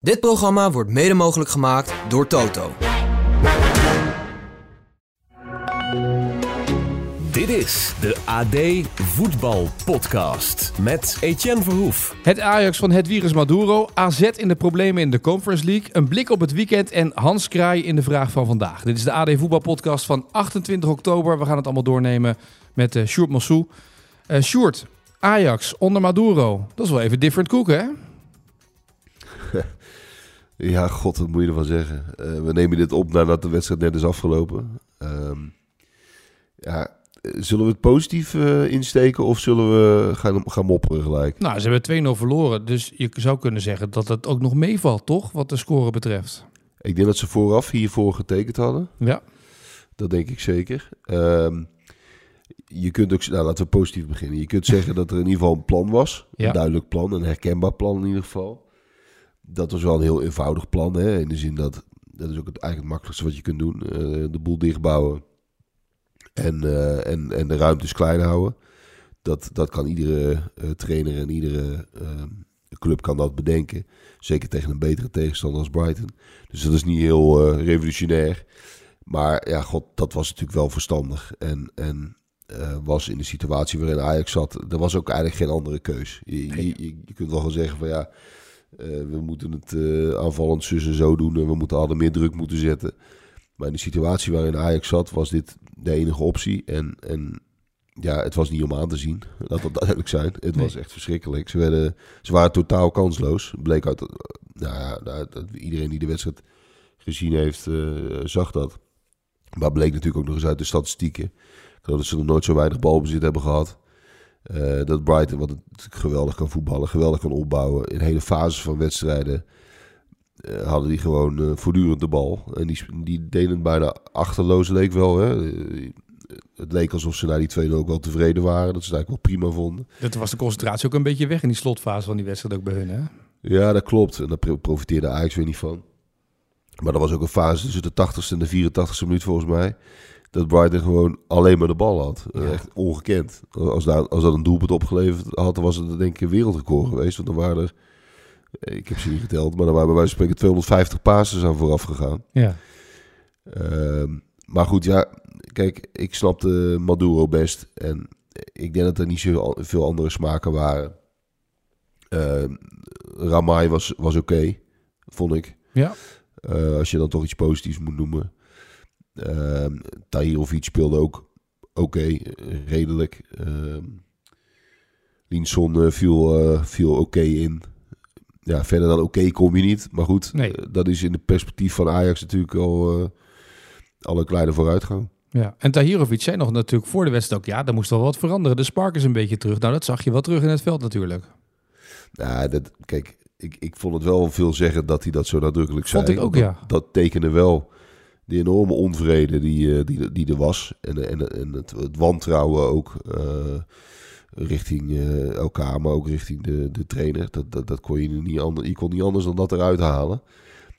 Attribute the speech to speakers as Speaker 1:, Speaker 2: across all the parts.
Speaker 1: Dit programma wordt mede mogelijk gemaakt door Toto.
Speaker 2: Dit is de AD Voetbal Podcast met Etienne Verhoef.
Speaker 3: Het Ajax van het virus Maduro, AZ in de problemen in de Conference League, een blik op het weekend en Hans Kraai in de vraag van vandaag. Dit is de AD Voetbal Podcast van 28 oktober. We gaan het allemaal doornemen met uh, Sjoerd Mossou. Uh, Sjoerd, Ajax onder Maduro, dat is wel even different cook hè?
Speaker 4: Ja, god, wat moet je ervan zeggen? Uh, we nemen dit op nadat de wedstrijd net is afgelopen. Uh, ja, zullen we het positief uh, insteken of zullen we gaan, gaan mopperen gelijk?
Speaker 3: Nou, ze hebben 2-0 verloren, dus je zou kunnen zeggen dat het ook nog meevalt, toch? Wat de score betreft.
Speaker 4: Ik denk dat ze vooraf hiervoor getekend hadden.
Speaker 3: Ja.
Speaker 4: Dat denk ik zeker. Ehm, je kunt ook, nou laten we positief beginnen. Je kunt zeggen dat er in ieder geval een plan was.
Speaker 3: Ja.
Speaker 4: Een duidelijk plan, een herkenbaar plan in ieder geval dat was wel een heel eenvoudig plan. Hè? In de zin dat, dat is ook het, eigenlijk het makkelijkste wat je kunt doen. Uh, de boel dichtbouwen en, uh, en, en de ruimtes klein houden. Dat, dat kan iedere uh, trainer en iedere club kan dat bedenken. Zeker tegen een betere tegenstander als Brighton. Dus dat is niet heel revolutionair. Maar ja, god, dat was natuurlijk wel verstandig. En, en was in de situatie waarin Ajax zat, er was ook eigenlijk geen andere keus. Je, je, je, je kunt wel gaan zeggen van ja... Uh, we moeten het uh, aanvallend zus en zo doen. En we moeten hadden meer druk moeten zetten. Maar in de situatie waarin Ajax zat, was dit de enige optie. En, en ja, het was niet om aan te zien. Laat dat duidelijk zijn. Het nee. was echt verschrikkelijk. Ze, werden, ze waren totaal kansloos. Bleek uit, nou ja, uit, iedereen die de wedstrijd gezien heeft, uh, zag dat. Maar bleek natuurlijk ook nog eens uit de statistieken. Dat ze nog nooit zo weinig balbezit hebben gehad. Uh, dat Brighton, wat het geweldig kan voetballen, geweldig kan opbouwen. In hele fases van wedstrijden uh, hadden die gewoon uh, voortdurend de bal. En die, die deden het bijna achterloos, leek wel. Hè? het leek alsof ze na die 2-0 ook wel tevreden waren. Dat ze het eigenlijk wel prima vonden.
Speaker 3: Dat was de concentratie ook een beetje weg in die slotfase van die wedstrijd ook bij hun, hè?
Speaker 4: Ja, dat klopt. En daar profiteerde Ajax weer niet van. Maar er was ook een fase tussen de 80ste en de 84ste minuut volgens mij dat Brighton gewoon alleen maar de bal had. Ja. Echt ongekend. Als, daar, als dat een doelpunt opgeleverd had, dan was het denk ik een wereldrecord geweest. Want dan waren er, ik heb ze niet geteld, maar dan waren bij wijze van spreken 250 passes aan vooraf gegaan.
Speaker 3: Ja.
Speaker 4: Um, maar goed, ja, kijk, ik snapte Maduro best. En ik denk dat er niet zo veel andere smaken waren. Uh, Ramai was, was oké, okay, vond ik.
Speaker 3: Ja.
Speaker 4: Uh, als je dan toch iets positiefs moet noemen. Uh, Tahirovic speelde ook oké, okay, redelijk. Uh, Linson uh, viel, uh, viel oké okay in. Ja, verder dan oké okay kom je niet. Maar goed,
Speaker 3: nee.
Speaker 4: dat is in de perspectief van Ajax natuurlijk al, al een kleine vooruitgang.
Speaker 3: Ja, en Tahirovic zei nog natuurlijk voor de wedstrijd ook... ja, daar moest wel wat veranderen. De spark is een beetje terug. Nou, dat zag je wel terug in het veld natuurlijk.
Speaker 4: Nou, dat, kijk, ik, ik vond het wel veel zeggen dat hij dat zo nadrukkelijk zei.
Speaker 3: Vond ik ook,
Speaker 4: dat,
Speaker 3: ja.
Speaker 4: Dat tekende wel de enorme onvrede die, die, die er was. En, en, en het, het wantrouwen ook uh, richting uh, elkaar, maar ook richting de, de trainer. Dat, dat, dat kon je niet anders, je kon niet anders dan dat eruit halen.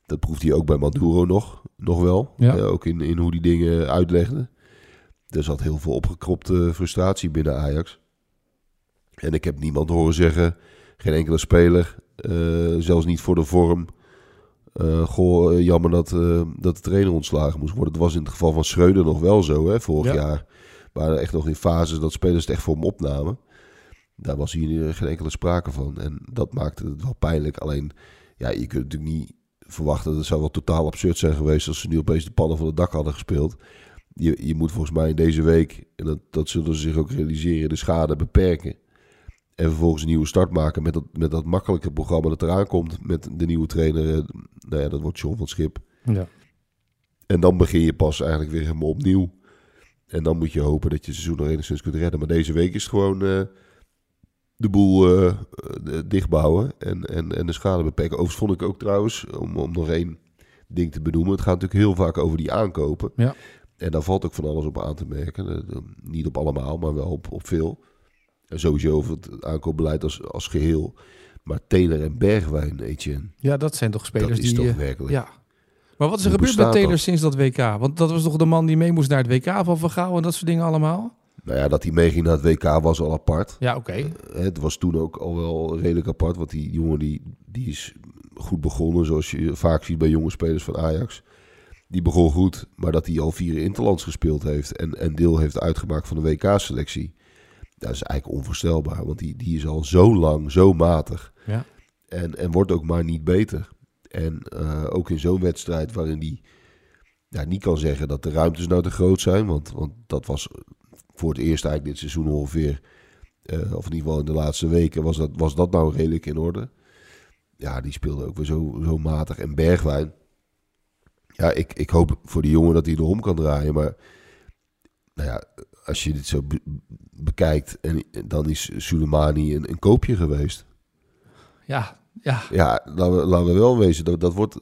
Speaker 4: Dat proefde hij ook bij Maduro nog, nog wel.
Speaker 3: Ja.
Speaker 4: Uh, ook in, in hoe die dingen uitlegde. Er zat heel veel opgekropte frustratie binnen Ajax. En ik heb niemand horen zeggen, geen enkele speler, zelfs niet voor de vorm... Uh, goh, jammer dat, uh, dat de trainer ontslagen moest worden. Dat was in het geval van Schreuder nog wel zo, hè, vorig
Speaker 3: Ja.
Speaker 4: jaar. Waren er echt nog in fases dat spelers het echt voor hem opnamen. Daar was hier geen enkele sprake van. En dat maakte het wel pijnlijk. Alleen, ja, je kunt natuurlijk niet verwachten... Het zou wel totaal absurd zijn geweest... als ze nu opeens de pannen van het dak hadden gespeeld. Je, je moet volgens mij in deze week... en dat, dat zullen ze zich ook realiseren... de schade beperken. En vervolgens een nieuwe start maken met dat, met dat makkelijke programma dat eraan komt. Met de nieuwe trainer. eh, Nou ja, dat wordt John van Schip.
Speaker 3: Ja.
Speaker 4: En dan begin je pas eigenlijk weer helemaal opnieuw. En dan moet je hopen dat je het seizoen nog enigszins kunt redden. Maar deze week is het gewoon eh, de boel eh, dichtbouwen en, en, en de schade beperken. Overigens vond ik ook trouwens, om, om nog één ding te benoemen. Het gaat natuurlijk heel vaak over die aankopen.
Speaker 3: Ja.
Speaker 4: En daar valt ook van alles op aan te merken. Niet op allemaal, maar wel op, op veel. En sowieso over het aankoopbeleid als, als geheel. Maar Taylor en Bergwijn, Etienne.
Speaker 3: ja, dat zijn toch spelers
Speaker 4: Dat is
Speaker 3: die...
Speaker 4: toch
Speaker 3: eh,
Speaker 4: werkelijk.
Speaker 3: Ja. Maar wat is er gebeurd met Taylor
Speaker 4: dat?
Speaker 3: sinds dat WK? Want dat was toch de man die mee moest naar het WK van Van Gaal en dat soort dingen allemaal?
Speaker 4: Nou ja, dat hij meeging naar het WK was al apart.
Speaker 3: Ja, oké.
Speaker 4: Eh, Het was toen ook al wel redelijk apart. Want die jongen die, die is goed begonnen, zoals je vaak ziet bij jonge spelers van Ajax. Die begon goed, maar dat hij al vier interlands gespeeld heeft en, en deel heeft uitgemaakt van de WK-selectie. Dat is eigenlijk onvoorstelbaar, want die, die is al zo lang, zo matig.
Speaker 3: Ja.
Speaker 4: En, en wordt ook maar niet beter. En uh, ook in zo'n wedstrijd waarin die ja, niet kan zeggen dat de ruimtes nou te groot zijn. Want, want dat was voor het eerst eigenlijk dit seizoen ongeveer. Uh, of in ieder geval in de laatste weken was dat, was dat nou redelijk in orde. Ja, die speelde ook weer zo, zo matig. En Bergwijn. Ja, ik, ik hoop voor die jongen dat hij erom kan draaien. Maar nou ja, als je dit zo be bekijkt, en, dan is Soleimani een, een koopje geweest.
Speaker 3: Ja, ja.
Speaker 4: Ja, laten we, laten we wel wezen. Dat, dat wordt...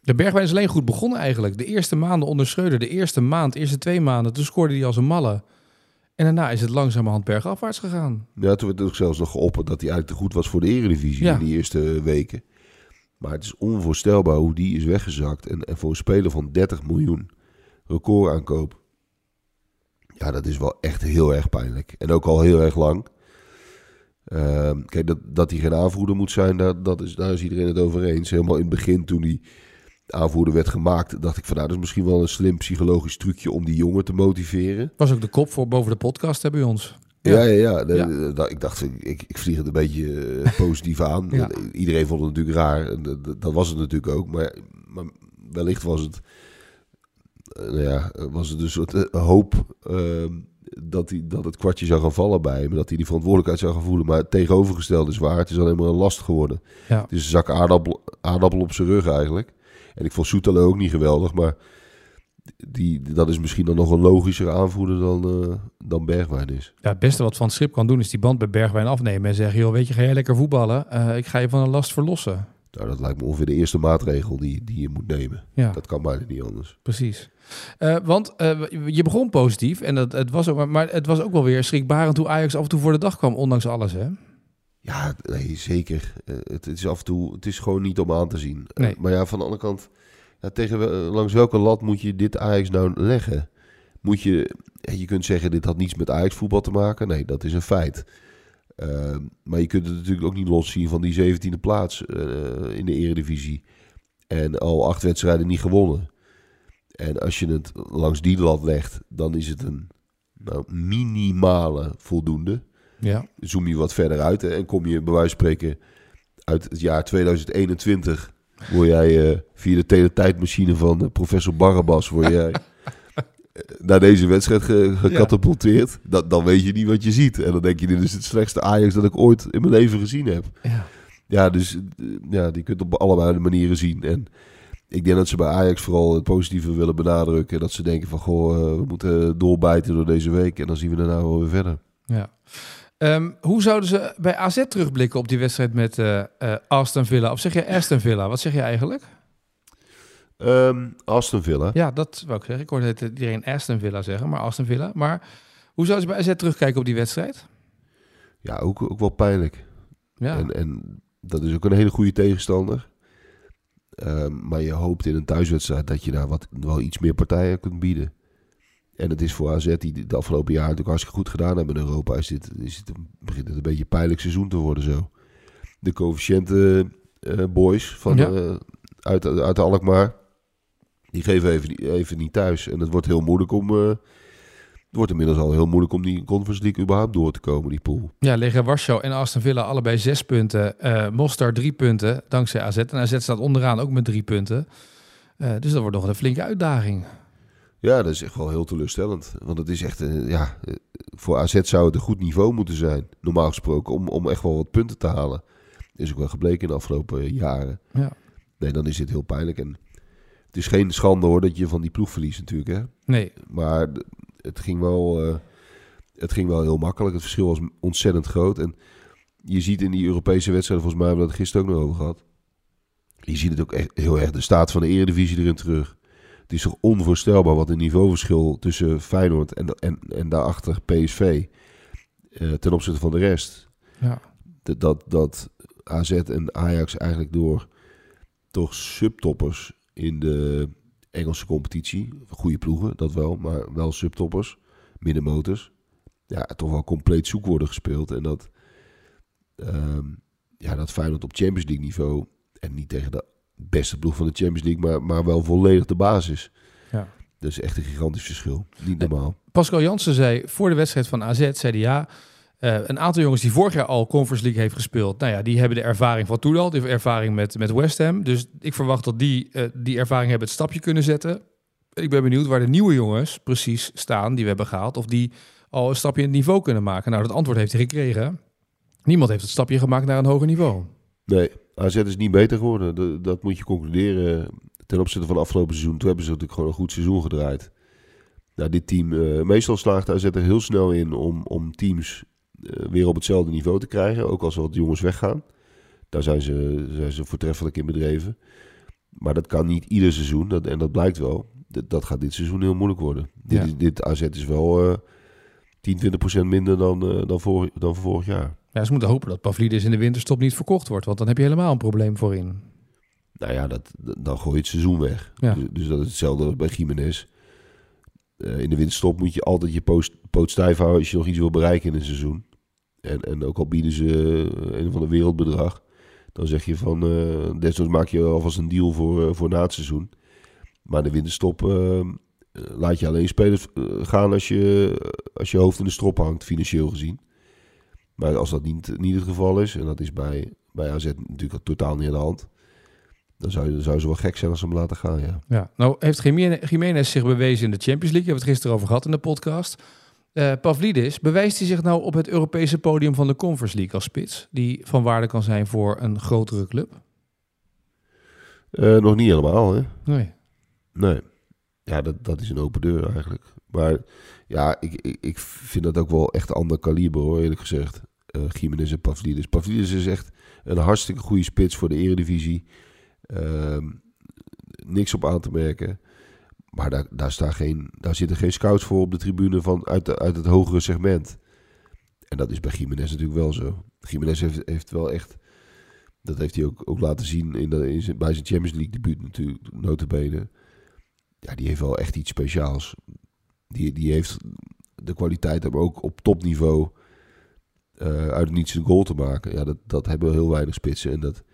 Speaker 3: De Bergwijn is alleen goed begonnen eigenlijk. De eerste maanden onder Schreuder, de eerste maand, de eerste twee maanden, toen scoorde hij als een malle. En daarna is het langzamerhand bergafwaarts gegaan.
Speaker 4: Ja, toen werd ook zelfs nog geopperd dat hij eigenlijk te goed was voor de eredivisie
Speaker 3: Ja.
Speaker 4: in die eerste weken. Maar het is onvoorstelbaar hoe die is weggezakt. En, en voor een speler van 30 miljoen record aankoop. Ja, dat is wel echt heel erg pijnlijk. En ook al heel erg lang. Ehm, kijk, dat, dat hij geen aanvoerder moet zijn, daar, dat is, daar is iedereen het over eens. Helemaal in het begin, toen die aanvoerder werd gemaakt, dacht ik van nou, dat is misschien wel een slim psychologisch trucje om die jongen te motiveren.
Speaker 3: Was ook de kop voor boven de podcast hè, bij ons.
Speaker 4: Ja, ja, ja. Ik dacht, ik, ik vlieg het een beetje eh, positief aan.
Speaker 3: Ja.
Speaker 4: Iedereen vond het natuurlijk raar. En dat- dat- was het natuurlijk ook. Maar, maar wellicht was het, nou ja, was het een soort eh, hoop ehm, dat, hij, dat het kwartje zou gaan vallen bij hem. Dat hij die verantwoordelijkheid zou gaan voelen. Maar het tegenovergestelde is waar. Het is alleen maar een last geworden.
Speaker 3: Ja.
Speaker 4: Het is een zak aardappel, aardappel op zijn rug eigenlijk. En ik vond Soetalo ook niet geweldig. Maar die, dat is misschien dan nog een logischer aanvoerder dan, eh, dan Bergwijn is.
Speaker 3: Ja, het beste wat Van het Schip kan doen is die band bij Bergwijn afnemen en zeggen, joh, weet je, ga jij lekker voetballen? Eh, ik ga je van een last verlossen.
Speaker 4: Nou, dat lijkt me ongeveer de eerste maatregel die, die je moet nemen.
Speaker 3: Ja,
Speaker 4: Dat kan bijna niet anders.
Speaker 3: precies. Eh, want eh, je begon positief en dat, het was ook, maar het was ook wel weer schrikbarend hoe Ajax af en toe voor de dag kwam, ondanks alles, hè?
Speaker 4: Ja, nee, zeker. Eh, het, het is af en toe, het is gewoon niet om aan te zien.
Speaker 3: Nee.
Speaker 4: maar ja, van de andere kant, ja, tegen, langs welke lat moet je dit Ajax nou leggen? Moet je, je kunt zeggen, dit had niets met Ajax voetbal te maken. Nee, dat is een feit. Eh, maar je kunt het natuurlijk ook niet loszien van die 17e plaats eh, in de eredivisie. En al acht wedstrijden niet gewonnen. En als je het langs die lat legt, dan is het een nou, minimale voldoende.
Speaker 3: Ja.
Speaker 4: zoom je wat verder uit hè, en kom je bij wijze van spreken uit het jaar 2021. Word jij eh, via de teletijdmachine van eh, professor Barabbas word jij, naar deze wedstrijd ge- gecatapulteerd. Dat, dan weet je niet wat je ziet. En dan denk je, dit is het slechtste Ajax dat ik ooit in mijn leven gezien heb.
Speaker 3: ja.
Speaker 4: Ja, dus ja, die kunt op allebei de manieren zien. En ik denk dat ze bij Ajax vooral het positieve willen benadrukken. Dat ze denken van, goh, eh, we moeten doorbijten door deze week. En dan zien we daarna wel weer verder.
Speaker 3: ja. Ehm, hoe zouden ze bij AZ terugblikken op die wedstrijd met eh, Aston Villa? Of zeg je Aston Villa? Wat zeg je eigenlijk?
Speaker 4: Ehm, Aston Villa.
Speaker 3: Ja, dat wou ik zeggen. Ik hoorde het iedereen Aston Villa zeggen, maar Aston Villa. Maar hoe zouden ze bij AZ terugkijken op die wedstrijd?
Speaker 4: Ja, ook, ook wel pijnlijk.
Speaker 3: Ja,
Speaker 4: En, en dat is ook een hele goede tegenstander. Ehm, maar je hoopt in een thuiswedstrijd dat je daar wat, wel iets meer partijen kunt bieden. En het is voor AZ, die de afgelopen jaar natuurlijk hartstikke goed gedaan hebben in Europa, is dit, is dit een, begint het een beetje een pijnlijk seizoen te worden zo. De coëfficiënten eh, boys van,
Speaker 3: Ja.
Speaker 4: eh, uit, uit Alkmaar, die geven even, niet- even niet thuis. En het wordt heel moeilijk om... eh, het wordt inmiddels al heel moeilijk om die Conference League überhaupt door te komen, die pool.
Speaker 3: ja Lega Warschau en Aston Villa allebei zes punten. Eh Mostar drie punten, dankzij AZ. En AZ staat onderaan ook met drie punten. Eh, dus dat wordt nog een flinke uitdaging.
Speaker 4: Ja, dat is echt wel heel teleurstellend. Want het is echt, eh, ja, voor AZ zou het een goed niveau moeten zijn, normaal gesproken, om, om echt wel wat punten te halen. Is ook wel gebleken in de afgelopen jaren.
Speaker 3: Ja.
Speaker 4: Nee, dan is dit heel pijnlijk. En het is geen schande hoor dat je van die ploeg verliest natuurlijk, hè.
Speaker 3: Nee,
Speaker 4: Maar het ging wel, eh, het ging wel heel makkelijk. Het verschil was ontzettend groot. En je ziet in die Europese wedstrijden, volgens mij hebben we het gisteren ook nog over gehad. Je ziet het ook echt heel erg de staat van de eredivisie erin terug. Het is toch onvoorstelbaar wat een niveauverschil tussen Feyenoord en, en, en daarachter PSV eh, ten opzichte van de rest.
Speaker 3: ja.
Speaker 4: Dat, dat, dat AZ en Ajax eigenlijk door toch subtoppers in de Engelse competitie, goede ploegen, dat wel, maar wel subtoppers, middenmotors, ja, toch wel compleet zoek worden gespeeld. En dat, ehm, ja, dat Feyenoord op Champions League niveau En niet tegen de beste ploeg van de Champions League, maar, maar wel volledig de basis.
Speaker 3: Ja.
Speaker 4: Dat is echt een gigantisch verschil. Niet normaal.
Speaker 3: Pascal Jansen zei voor de wedstrijd van AZ, zei hij ja, eh, een aantal jongens die vorig jaar al Conference League heeft gespeeld, nou ja, die hebben de ervaring van Toedal, die hebben ervaring met, met West Ham. Dus ik verwacht dat die eh, die ervaring hebben het stapje kunnen zetten. Ik ben benieuwd waar de nieuwe jongens precies staan die we hebben gehaald, of die al een stapje in het niveau kunnen maken. Nou, dat antwoord heeft hij gekregen. Niemand heeft het stapje gemaakt naar een hoger niveau.
Speaker 4: Nee, AZ is niet beter geworden. Dat, moet je concluderen ten opzichte van het afgelopen seizoen. Toen hebben ze natuurlijk gewoon een goed seizoen gedraaid. Nou, dit team, eh, meestal slaagt AZ er heel snel in om, om teams weer op hetzelfde niveau te krijgen. Ook als er wat jongens weggaan. Daar zijn ze, zijn ze voortreffelijk in bedreven. Maar dat kan niet ieder seizoen. Dat, en dat blijkt wel. Dat, dat gaat dit seizoen heel moeilijk worden. Dit,
Speaker 3: Ja.
Speaker 4: dit AZ is wel eh 10, 20 procent minder dan, eh, dan, vor, dan vorig jaar.
Speaker 3: Ja, ze moeten hopen dat Pavlidis in de winterstop niet verkocht wordt, want dan heb je helemaal een probleem voorin.
Speaker 4: Nou ja, dat, dan gooi je het seizoen weg.
Speaker 3: Ja.
Speaker 4: Dus, dus dat is hetzelfde als bij Jiménez. Eh, in de winterstop moet je altijd je poot, poot stijf houden als je nog iets wil bereiken in een seizoen. En, en ook al bieden ze eh, een van de wereldbedrag, dan zeg je van, eh desnoods maak je alvast een deal voor, eh, voor na het seizoen. Maar de winterstop laat je alleen spelers gaan als je, als je hoofd in de strop hangt, financieel gezien. Maar als dat niet, niet het geval is, en dat is bij, bij AZ natuurlijk totaal niet aan de hand, dan zou, je, zou ze wel gek zijn als ze hem laten gaan, ja.
Speaker 3: Ja, nou heeft Jiménez zich bewezen in de Champions League. We hebben het gisteren over gehad in de podcast. Eh Pavlidis, bewijst hij zich nou op het Europese podium van de Conference League als spits? Die van waarde kan zijn voor een grotere club?
Speaker 4: Eh, nog niet helemaal, hè?
Speaker 3: Nee.
Speaker 4: Nee. Ja, dat, dat is een open deur eigenlijk. Maar ja, ik, ik, ik vind dat ook wel echt ander kaliber, hoor, eerlijk gezegd. Gimenez en Pavlidis. Pavlidis is echt een hartstikke goede spits voor de eredivisie. Ehm, niks op aan te merken. Maar daar, daar, staan geen, daar zitten geen scouts voor op de tribune van, uit, de, uit het hogere segment. En dat is bij Gimenez natuurlijk wel zo. Gimenez heeft, heeft wel echt... Dat heeft hij ook, ook laten zien in de, bij zijn Champions League debuut natuurlijk, notabene. Ja, die heeft wel echt iets speciaals. Die, die heeft de kwaliteit om ook op topniveau eh, uit het niets een goal te maken. Ja, dat, dat hebben heel weinig spitsen. En dat,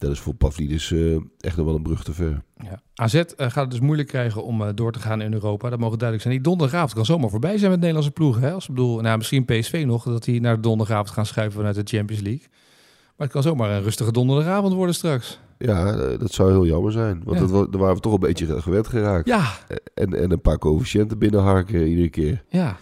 Speaker 4: dat is voor Pavlidis eh, echt nog wel een brug te ver.
Speaker 3: Ja. AZ eh, gaat het dus moeilijk krijgen om eh, door te gaan in Europa. Dat mogen duidelijk zijn. Die donderdagavond kan zomaar voorbij zijn met Nederlandse ploegen. Hè? Als ik bedoel, nou, misschien PSV nog, dat die naar de donderdagavond gaan schuiven vanuit de Champions League. Maar het kan zomaar een rustige donderdagavond worden straks.
Speaker 4: Ja, dat zou heel jammer zijn. Want
Speaker 3: Ja.
Speaker 4: dat, daar waren we toch een beetje gewend geraakt.
Speaker 3: Ja,
Speaker 4: En, en een paar coëfficiënten binnenharken iedere keer.
Speaker 3: ja.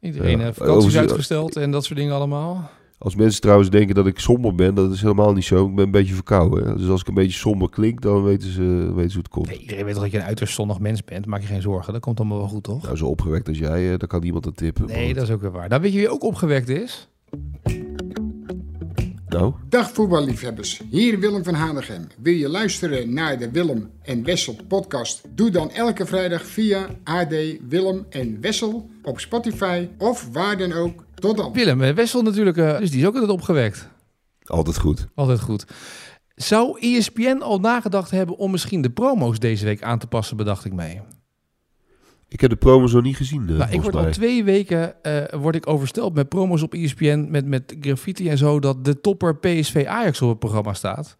Speaker 3: Iedereen
Speaker 4: Ja.
Speaker 3: heeft vakanties uitgesteld en dat soort dingen allemaal.
Speaker 4: Als mensen trouwens denken dat ik somber ben, dat is helemaal niet zo. Ik ben een beetje verkouden. hè. Dus als ik een beetje somber klink, dan weten ze, weten ze hoe het komt.
Speaker 3: Nee, iedereen weet toch dat je een uiterst zonnig mens bent. Maak je geen zorgen, dat komt allemaal wel goed, toch?
Speaker 4: Nou, zo opgewekt als jij, daar kan niemand aan tippen.
Speaker 3: Nee, dat is ook weer waar. Dan weet je wie ook opgewekt is?
Speaker 4: Nou,
Speaker 5: Dag voetballiefhebbers, hier Willem van Hanegem. Wil je luisteren naar de Willem en Wessel podcast? Doe dan elke vrijdag via AD Willem en Wessel op Spotify of waar dan ook. Tot dan.
Speaker 3: Willem eh, Wessel natuurlijk, eh, dus die is ook altijd opgewekt.
Speaker 4: altijd goed.
Speaker 3: Altijd goed. Zou ESPN al nagedacht hebben om misschien de promo's deze week aan te passen, bedacht ik mee.
Speaker 4: Ik heb de promos nog niet gezien, eh,
Speaker 3: Nou, ik word al
Speaker 4: mij.
Speaker 3: twee weken eh, word ik oversteld met promos op ESPN, met, met graffiti en zo, dat de topper PSV Ajax op het programma staat.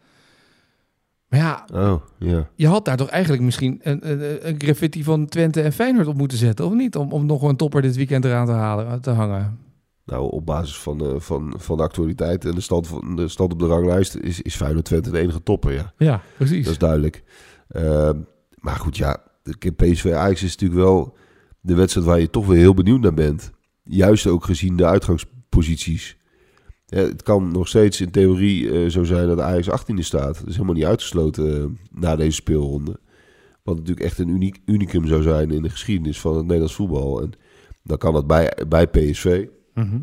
Speaker 3: Maar ja,
Speaker 4: Oh, ja.
Speaker 3: je had daar toch eigenlijk misschien een, een, een graffiti van Twente en Feyenoord op moeten zetten, of niet? Om, om nog een topper dit weekend eraan te, halen, te hangen.
Speaker 4: Nou, op basis van, eh, van, van de actualiteit en de stand, van, de stand op de ranglijst is, is Feyenoord Twente de enige topper, ja.
Speaker 3: Ja, precies.
Speaker 4: Dat is duidelijk. Ehm, maar goed, ja, de PSV Ajax is natuurlijk wel de wedstrijd waar je toch weer heel benieuwd naar bent. Juist ook gezien de uitgangsposities. Ja, het kan nog steeds in theorie eh, zo zijn dat Ajax 18e staat. Dat is helemaal niet uitgesloten eh, na deze speelronde. Wat natuurlijk echt een uniek, unicum zou zijn in de geschiedenis van het Nederlands voetbal. En dan kan dat bij, bij PSV,
Speaker 3: Mhm.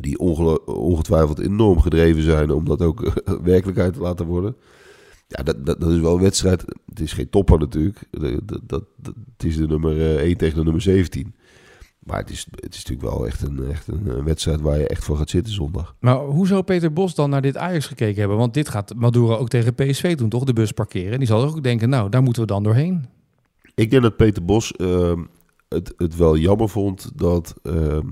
Speaker 4: die ongetwijfeld enorm gedreven zijn om dat ook eh, werkelijkheid te laten worden. Ja, dat, dat, dat is wel een wedstrijd. Het is geen topper natuurlijk. Dat, dat, het is de nummer eh, 1 tegen de nummer 17. Maar het is, het is natuurlijk wel echt een, echt een, een wedstrijd waar je echt voor gaat zitten zondag.
Speaker 3: Maar hoe zou Peter Bos dan naar dit Ajax gekeken hebben? Want dit gaat Maduro ook tegen PSV doen, toch? De bus parkeren. En die zal ook denken, nou, daar moeten we dan doorheen.
Speaker 4: Ik denk dat Peter Bos ehm, het, het wel jammer vond dat, ehm,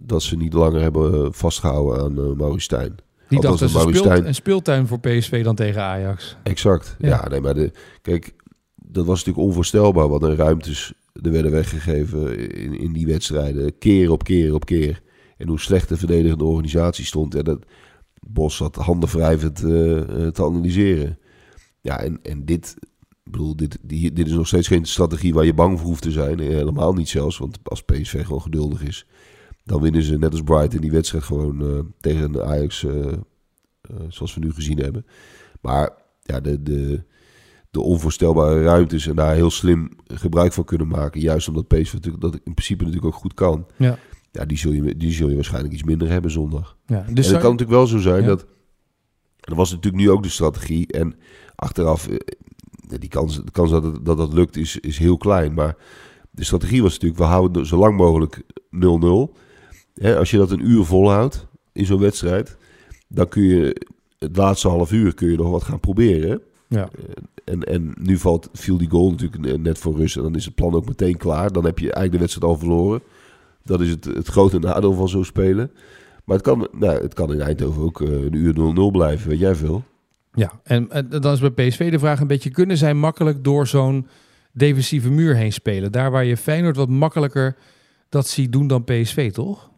Speaker 4: dat ze niet langer hebben vastgehouden aan eh Maurice Stijn.
Speaker 3: Die
Speaker 4: Althans,
Speaker 3: dacht, dat is een, speeltuin voor PSV dan tegen Ajax.
Speaker 4: Exact.
Speaker 3: Ja.
Speaker 4: Ja, nee, maar de, kijk, dat was natuurlijk onvoorstelbaar wat een ruimtes er werden weggegeven in, in die wedstrijden. Keer op keer op keer. En hoe slecht de verdedigende organisatie stond. En dat Bos zat handen wrijvend eh, eh, te analyseren. Ja, en, en dit, bedoel, dit, die, dit is nog steeds geen strategie waar je bang voor hoeft te zijn. Eh, Helemaal niet zelfs, want als PSV gewoon geduldig is, dan winnen ze net als Brighton die wedstrijd gewoon eh, tegen een Ajax, eh, eh, zoals we nu gezien hebben. Maar ja, de, de, de onvoorstelbare ruimtes en daar heel slim gebruik van kunnen maken. Juist omdat PSV natuurlijk, dat in principe natuurlijk ook goed kan.
Speaker 3: Ja.
Speaker 4: Ja, die zul je, die zul je waarschijnlijk iets minder hebben zondag.
Speaker 3: Ja, dus
Speaker 4: en het
Speaker 3: zou-
Speaker 4: kan natuurlijk wel zo zijn
Speaker 3: Ja.
Speaker 4: dat... Dat was natuurlijk nu ook de strategie. En achteraf, die kans, de kans dat, het, dat dat lukt is, is heel klein. Maar de strategie was natuurlijk, we houden zo lang mogelijk 0-0. Hè, als je dat een uur volhoudt in zo'n wedstrijd... dan kun je het laatste half uur kun je nog wat gaan proberen.
Speaker 3: ja.
Speaker 4: En, en nu valt, viel die goal natuurlijk net voor rust. En dan is het plan ook meteen klaar. Dan heb je eigenlijk de wedstrijd al verloren. Dat is het, het grote nadeel van zo spelen. Maar het kan, nou, het kan in Eindhoven ook eh, een uur 0-0 blijven. Weet jij veel?
Speaker 3: Ja, en, en dan is bij PSV de vraag een beetje... kunnen zij makkelijk door zo'n defensieve muur heen spelen? Daar waar je Feyenoord wat makkelijker dat ziet doen dan PSV, toch?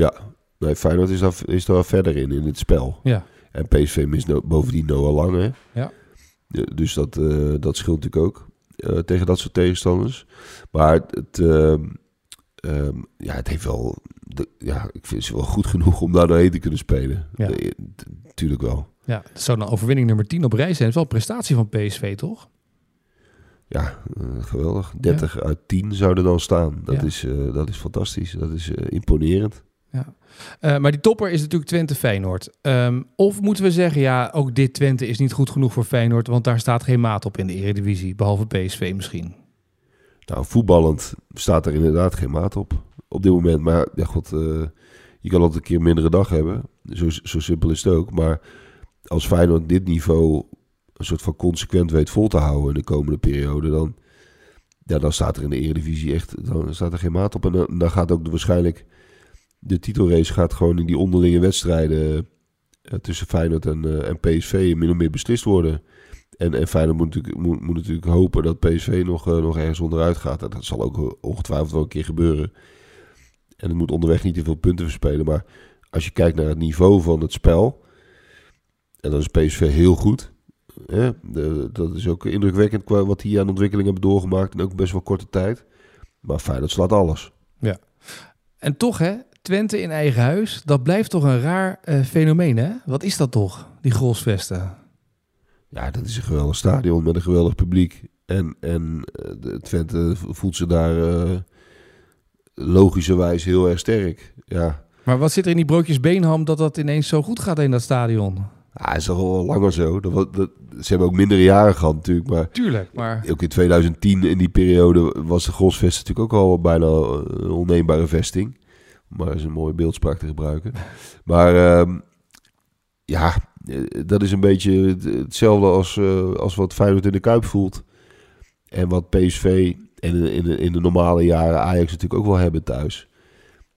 Speaker 4: Ja. Nee, Feyenoord is daar, is daar verder in, in het spel.
Speaker 3: Ja.
Speaker 4: En PSV mist no- bovendien Noah Lang, hè?
Speaker 3: Ja.
Speaker 4: Ja, Dus dat, eh, dat scheelt natuurlijk ook eh, tegen dat soort tegenstanders. Maar het, ehm, ehm, ja, het heeft wel... De, ja, ik vind ze wel goed genoeg om daar doorheen te kunnen spelen.
Speaker 3: Ja.
Speaker 4: Eh, Tuurlijk wel.
Speaker 3: Ja, dat zou dan overwinning nummer 10 op rij zijn. Dat is wel een prestatie van PSV, toch?
Speaker 4: Ja, geweldig. 30 uit 10 zouden dan staan. Dat,
Speaker 3: Ja.
Speaker 4: is, dat is fantastisch. Dat is imponerend.
Speaker 3: Eh, maar die topper is natuurlijk Twente-Feyenoord. Ehm, of moeten we zeggen, ja, ook dit Twente is niet goed genoeg voor Feyenoord... want daar staat geen maat op in de Eredivisie, behalve PSV misschien.
Speaker 4: Nou, voetballend staat er inderdaad geen maat op. Op dit moment. Maar ja, god, eh, je kan altijd een keer een mindere dag hebben. Zo, zo simpel is het ook. Maar als Feyenoord dit niveau een soort van consequent weet vol te houden in de komende periode, dan, ja, dan staat er in de Eredivisie echt dan staat er geen maat op. En dan, dan gaat ook de, waarschijnlijk de titelrace gaat gewoon in die onderlinge wedstrijden eh, tussen Feyenoord en, eh, en PSV min of meer beslist worden. En, en Feyenoord moet natuurlijk, moet, moet natuurlijk hopen dat PSV nog, eh, nog ergens onderuit gaat. En dat zal ook ongetwijfeld wel een keer gebeuren. En het moet onderweg niet te veel punten verspelen. Maar als je kijkt naar het niveau van het spel. En dan is PSV heel goed. De- dat is ook indrukwekkend qua wat die aan ontwikkeling hebben doorgemaakt. En ook best wel korte tijd. Maar Feyenoord slaat alles.
Speaker 3: En toch, hè, Twente in eigen huis, dat blijft toch een raar eh, fenomeen, hè? Wat is dat toch, die Grosvesten?
Speaker 4: Ja, dat is een geweldig stadion met een geweldig publiek. En, en de Twente voelt ze daar eh, logischerwijs heel erg sterk. Ja,
Speaker 3: Maar wat zit er in die broodjes beenham dat dat ineens zo goed gaat in dat stadion?
Speaker 4: Ah, is al wel langer zo. Dat, ze hebben ook mindere jaren gehad natuurlijk. Maar
Speaker 3: Tuurlijk, maar...
Speaker 4: ook in 2010, in die periode, was de Grosvest natuurlijk ook al bijna een onneembare vesting. Maar is een mooie beeldspraak te gebruiken. Maar ehm, ja, eh, dat is een beetje het- hetzelfde als, eh, als wat Feyenoord in de Kuip voelt. En wat PSV en in, in, de, in de normale jaren Ajax natuurlijk ook wel hebben thuis.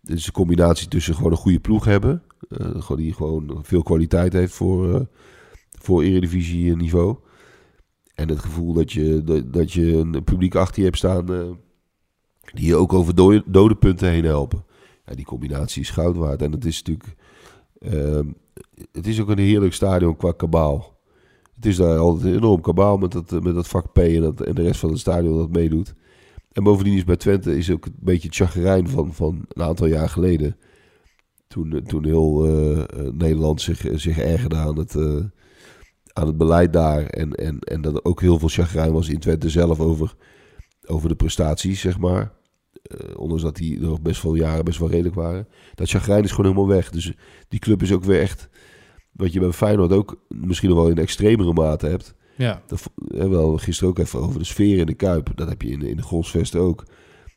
Speaker 4: Is een combinatie tussen gewoon een goede ploeg hebben. eh, gewoon die gewoon veel kwaliteit heeft voor, voor eredivisie niveau. En het gevoel dat je, dat, je een publiek achter je hebt staan... die je ook over dode punten heen helpen. Ja, die combinatie is goud waard. En het is natuurlijk... ehm, het is ook een heerlijk stadion qua kabaal. Het is daar altijd enorm kabaal met dat, met dat vak P en, dat, en de rest van het stadion dat meedoet. En bovendien is bij Twente is ook een beetje het chagrijn van, van een aantal jaar geleden. Toen, eh, toen heel eh, eh, Nederland zich, zich ergerde aan het, aan het beleid daar. En, en, en dat er ook heel veel chagrijn was in Twente zelf over, over de prestaties, zeg maar. Eh, ondanks dat die nog best wel jaren best wel redelijk waren. Dat chagrijn is gewoon helemaal weg. Dus die club is ook weer echt... Wat je bij Feyenoord ook misschien nog wel in extremere mate hebt.
Speaker 3: Ja,
Speaker 4: Dat hebben we al gisteren ook even over de sfeer in de Kuip. Dat heb je in, in de Golfsvesten ook.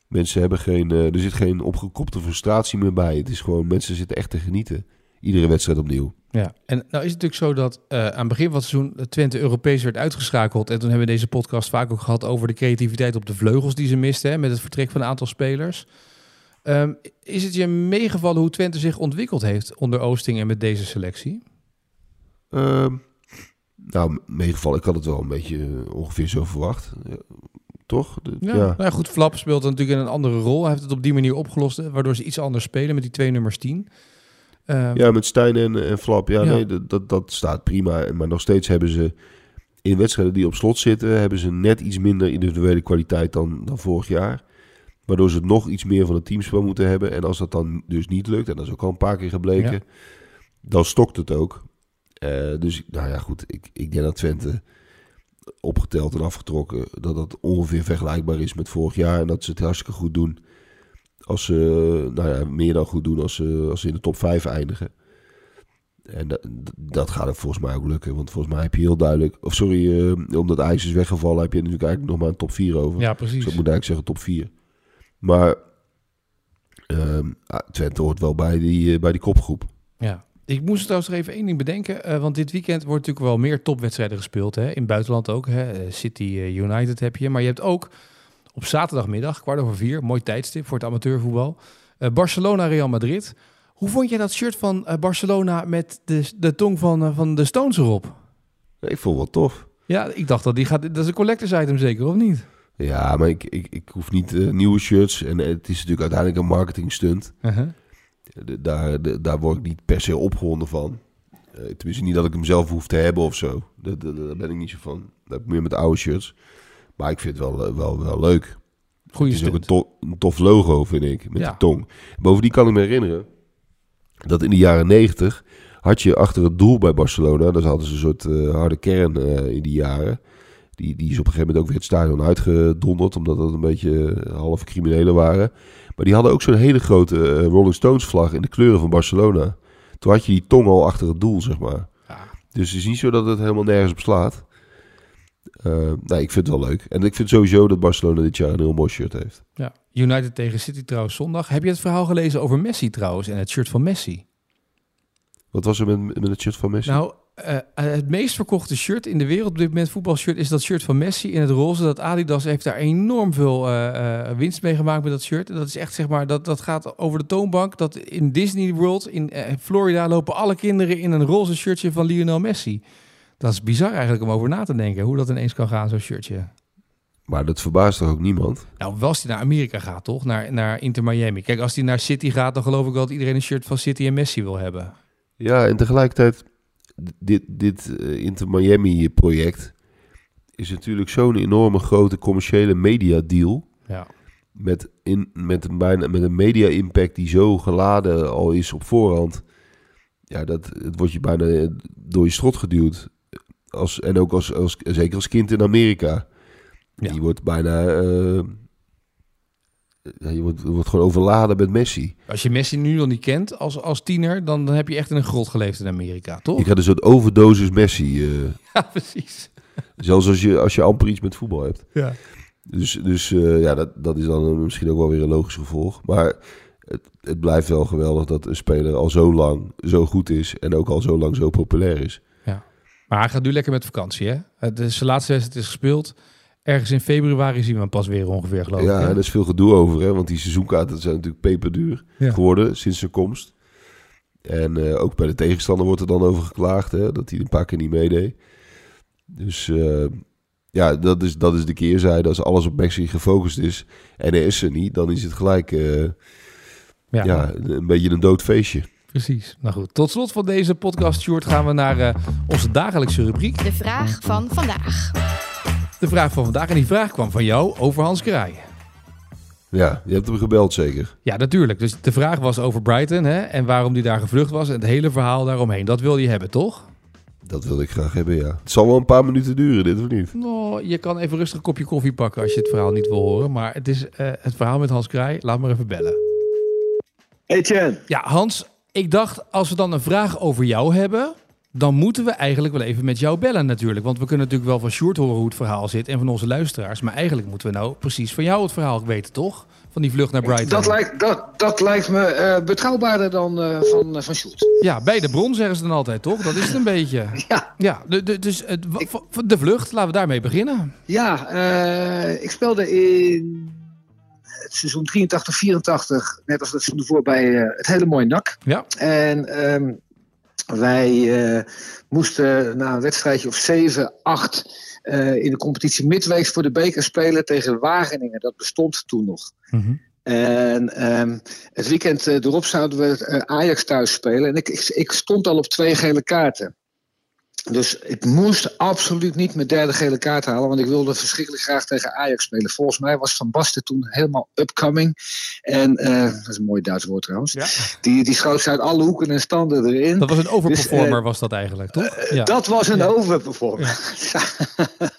Speaker 4: Mensen hebben geen... eh, er zit geen opgekopte frustratie meer bij. Het is gewoon... Mensen zitten echt te genieten. Iedere wedstrijd opnieuw.
Speaker 3: ja. En nou is het natuurlijk zo dat eh, aan het begin van het seizoen Twente Europees werd uitgeschakeld. En toen hebben we deze podcast vaak ook gehad over de creativiteit op de vleugels die ze misten. Hè, met het vertrek van een aantal spelers. Ehm, is het je meegevallen hoe Twente zich ontwikkeld heeft onder Oosting en met deze selectie?
Speaker 4: Ehm, nou, meegevallen. Ik had het wel een beetje eh, ongeveer zo verwacht. Ja, toch? De-
Speaker 3: Ja, Nou ja, goed, Flap speelt natuurlijk in een andere rol. Hij heeft het op die manier opgelost, eh, waardoor ze iets anders spelen met die twee nummers 10. Ehm,
Speaker 4: Ja, met Stijn en, en Flap. Ja,
Speaker 3: Ja.
Speaker 4: nee, dat, dat, staat prima. Maar nog steeds hebben ze in wedstrijden die op slot zitten, hebben ze net iets minder individuele kwaliteit dan, dan vorig jaar. Waardoor ze nog iets meer van het teamspel moeten hebben. En als dat dan dus niet lukt, en dat is ook al een paar keer gebleken,
Speaker 3: Ja.
Speaker 4: dan stokt het ook. Eh, dus nou ja, goed. Ik, ik denk dat Twente opgeteld en afgetrokken, dat dat ongeveer vergelijkbaar is met vorig jaar. En dat ze het hartstikke goed doen. Als ze, nou ja, meer dan goed doen als ze, als ze in de top 5 eindigen. En dat, dat gaat er volgens mij ook lukken. Want volgens mij heb je heel duidelijk... Of sorry, eh, omdat IJs is weggevallen... heb je natuurlijk eigenlijk nog maar een top 4 over.
Speaker 3: ja,
Speaker 4: Dus
Speaker 3: precies.
Speaker 4: dat moet eigenlijk zeggen top 4. Maar ah, Twente hoort wel bij die, eh, bij die kopgroep.
Speaker 3: Ja. Ik moest trouwens er even één ding bedenken. eh, want dit weekend wordt natuurlijk wel meer topwedstrijden gespeeld. Hè? In het buitenland ook. Hè? City United heb je. Maar je hebt ook op zaterdagmiddag, kwart over vier, mooi tijdstip voor het amateurvoetbal. eh, Barcelona-Real Madrid. Hoe vond jij dat shirt van eh, Barcelona met de, de tong van, eh, van de Stones erop?
Speaker 4: Ik vond het wel tof.
Speaker 3: Ja, ik dacht dat die gaat. Dat is een collectors item zeker, of niet?
Speaker 4: Ja, maar ik, ik, ik hoef niet nieuwe shirts. En het is natuurlijk uiteindelijk een marketing stunt.
Speaker 3: Uh-huh.
Speaker 4: De- daar, de- daar word ik niet per se opgewonden van. Tenminste, niet dat ik hem zelf hoef te hebben of zo. Daar, daar, daar ben ik niet zo van. Dat heb ik meer met oude shirts. Maar ik vind het wel, eh, wel, wel leuk.
Speaker 3: Goeie
Speaker 4: Het is ook een, tof logo, vind ik, met
Speaker 3: Ja.
Speaker 4: die tong. Bovendien kan ik me herinneren dat in de jaren negentig had je achter het doel bij Barcelona, daar hadden ze een soort eh, harde kern eh, in die jaren. Die, die is op een gegeven moment ook weer het stadion uitgedonderd, omdat dat een beetje half criminelen waren. Maar die hadden ook zo'n hele grote Rolling Stones vlag in de kleuren van Barcelona. Toen had je die tong al achter het doel, zeg maar.
Speaker 3: Ja.
Speaker 4: Dus het is niet zo dat het helemaal nergens op slaat. Eh, nee, ik vind het wel leuk. En ik vind sowieso dat Barcelona dit jaar een heel mooi shirt heeft.
Speaker 3: Ja. United tegen City trouwens zondag. Heb je het verhaal gelezen over Messi trouwens en het shirt van Messi?
Speaker 4: Wat was er met, met het shirt van Messi?
Speaker 3: Nou, eh, het meest verkochte shirt in de wereld op dit moment, voetbalshirt, is dat shirt van Messi in het roze. Dat Adidas heeft daar enorm veel eh, eh, winst mee gemaakt met dat shirt. Dat is echt, zeg maar, dat, dat gaat over de toonbank. Dat in Disney World in eh, Florida lopen alle kinderen in een roze shirtje van Lionel Messi. Dat is bizar eigenlijk om over na te denken, hoe dat ineens kan gaan, zo'n shirtje.
Speaker 4: Maar dat verbaast toch ook niemand?
Speaker 3: Nou, wel als hij naar Amerika gaat, toch? Naar, naar Inter Miami. Kijk, als hij naar City gaat, dan geloof ik wel dat iedereen een shirt van City en Messi wil hebben.
Speaker 4: Ja, en tegelijkertijd, dit, dit eh, Inter Miami project is natuurlijk zo'n enorme grote commerciële media deal.
Speaker 3: Ja.
Speaker 4: Met, in, met, een, bijna, met een media impact die zo geladen al is op voorhand. Ja, dat, het wordt je bijna door je strot geduwd. Als, en ook als, als, zeker als kind in Amerika.
Speaker 3: Ja.
Speaker 4: Je wordt bijna... eh, ja, je wordt, wordt gewoon overladen met Messi.
Speaker 3: Als je Messi nu nog niet kent als, als tiener, dan, dan heb je echt in een grot geleefd in Amerika, toch?
Speaker 4: Je gaat een soort overdosis Messi. eh,
Speaker 3: Ja, precies.
Speaker 4: zelfs als je, als je amper iets met voetbal hebt.
Speaker 3: Ja.
Speaker 4: Dus, dus eh, ja, dat, dat is dan misschien ook wel weer een logisch gevolg. Maar het, het blijft wel geweldig dat een speler al zo lang zo goed is. En ook al zo lang zo populair is.
Speaker 3: Maar hij gaat nu lekker met vakantie, hè? Het is, zijn laatste wedstrijd is gespeeld. Ergens in februari zien we hem pas weer ongeveer, geloof
Speaker 4: ja,
Speaker 3: ik.
Speaker 4: en er is veel gedoe over. Hè, want die seizoenkaarten zijn natuurlijk peperduur
Speaker 3: Ja.
Speaker 4: geworden sinds zijn komst. En eh, ook bij de tegenstander wordt er dan over geklaagd. Hè, dat hij een paar keer niet meedeed. Dus eh, ja, dat is, dat is de keerzijde. Als alles op Messi gefocust is en hij is er niet, dan is het gelijk eh,
Speaker 3: Ja,
Speaker 4: ja. een beetje een dood feestje.
Speaker 3: Precies. Nou goed, tot slot van deze podcast, Sjoerd, gaan we naar eh, onze dagelijkse rubriek.
Speaker 6: De vraag van vandaag.
Speaker 3: De vraag van vandaag. En die vraag kwam van jou over Hans Kraai.
Speaker 4: Ja, je hebt hem gebeld zeker.
Speaker 3: Ja, natuurlijk. Dus de vraag was over Brighton hè, en waarom die daar gevlucht was. En het hele verhaal daaromheen. Dat wil je hebben, toch?
Speaker 4: Dat wil ik graag hebben, ja. Het zal wel een paar minuten duren, dit of niet?
Speaker 3: Nou, je kan even rustig een kopje koffie pakken als je het verhaal niet wil horen. Maar het is eh, het verhaal met Hans Kraai. Laat maar even bellen.
Speaker 7: Etienne,
Speaker 3: Ja, Hans, ik dacht als we dan een vraag over jou hebben, dan moeten we eigenlijk wel even met jou bellen natuurlijk. Want we kunnen natuurlijk wel van Sjoerd horen hoe het verhaal zit en van onze luisteraars. Maar eigenlijk moeten we nou precies van jou het verhaal weten, toch? Van die vlucht naar Brighton.
Speaker 7: dat lijkt, dat, dat lijkt me eh, betrouwbaarder dan eh, van, uh, van Sjoerd.
Speaker 3: Ja, bij de bron zeggen ze dan altijd, toch? Dat is het een beetje.
Speaker 7: Ja,
Speaker 3: Ja, de, de, dus het, de vlucht, laten we daarmee beginnen.
Speaker 7: ja eh, ik speelde in het seizoen 83, 84, net als dat seizoen ervoor bij eh, het hele mooie NAC.
Speaker 3: Ja.
Speaker 7: En ehm, Wij eh, moesten na een wedstrijdje of 7, 8 uh, in de competitie midweeks voor de beker spelen tegen Wageningen. Dat bestond toen nog.
Speaker 3: Mhm.
Speaker 7: En um, het weekend erop zouden we Ajax thuis spelen. En ik, ik, ik, stond al op twee gele kaarten. Dus ik moest absoluut niet mijn derde gele kaart halen. Want ik wilde verschrikkelijk graag tegen Ajax spelen. Volgens mij was Van Basten toen helemaal upcoming. En uh, dat is een mooi Duits woord trouwens.
Speaker 3: Ja.
Speaker 7: Die, die schoot ze uit alle hoeken en standen erin.
Speaker 3: Dat was een overperformer,
Speaker 7: Dus, uh,
Speaker 3: was dat eigenlijk, toch?
Speaker 7: Ja. Dat was een ja. overperformer.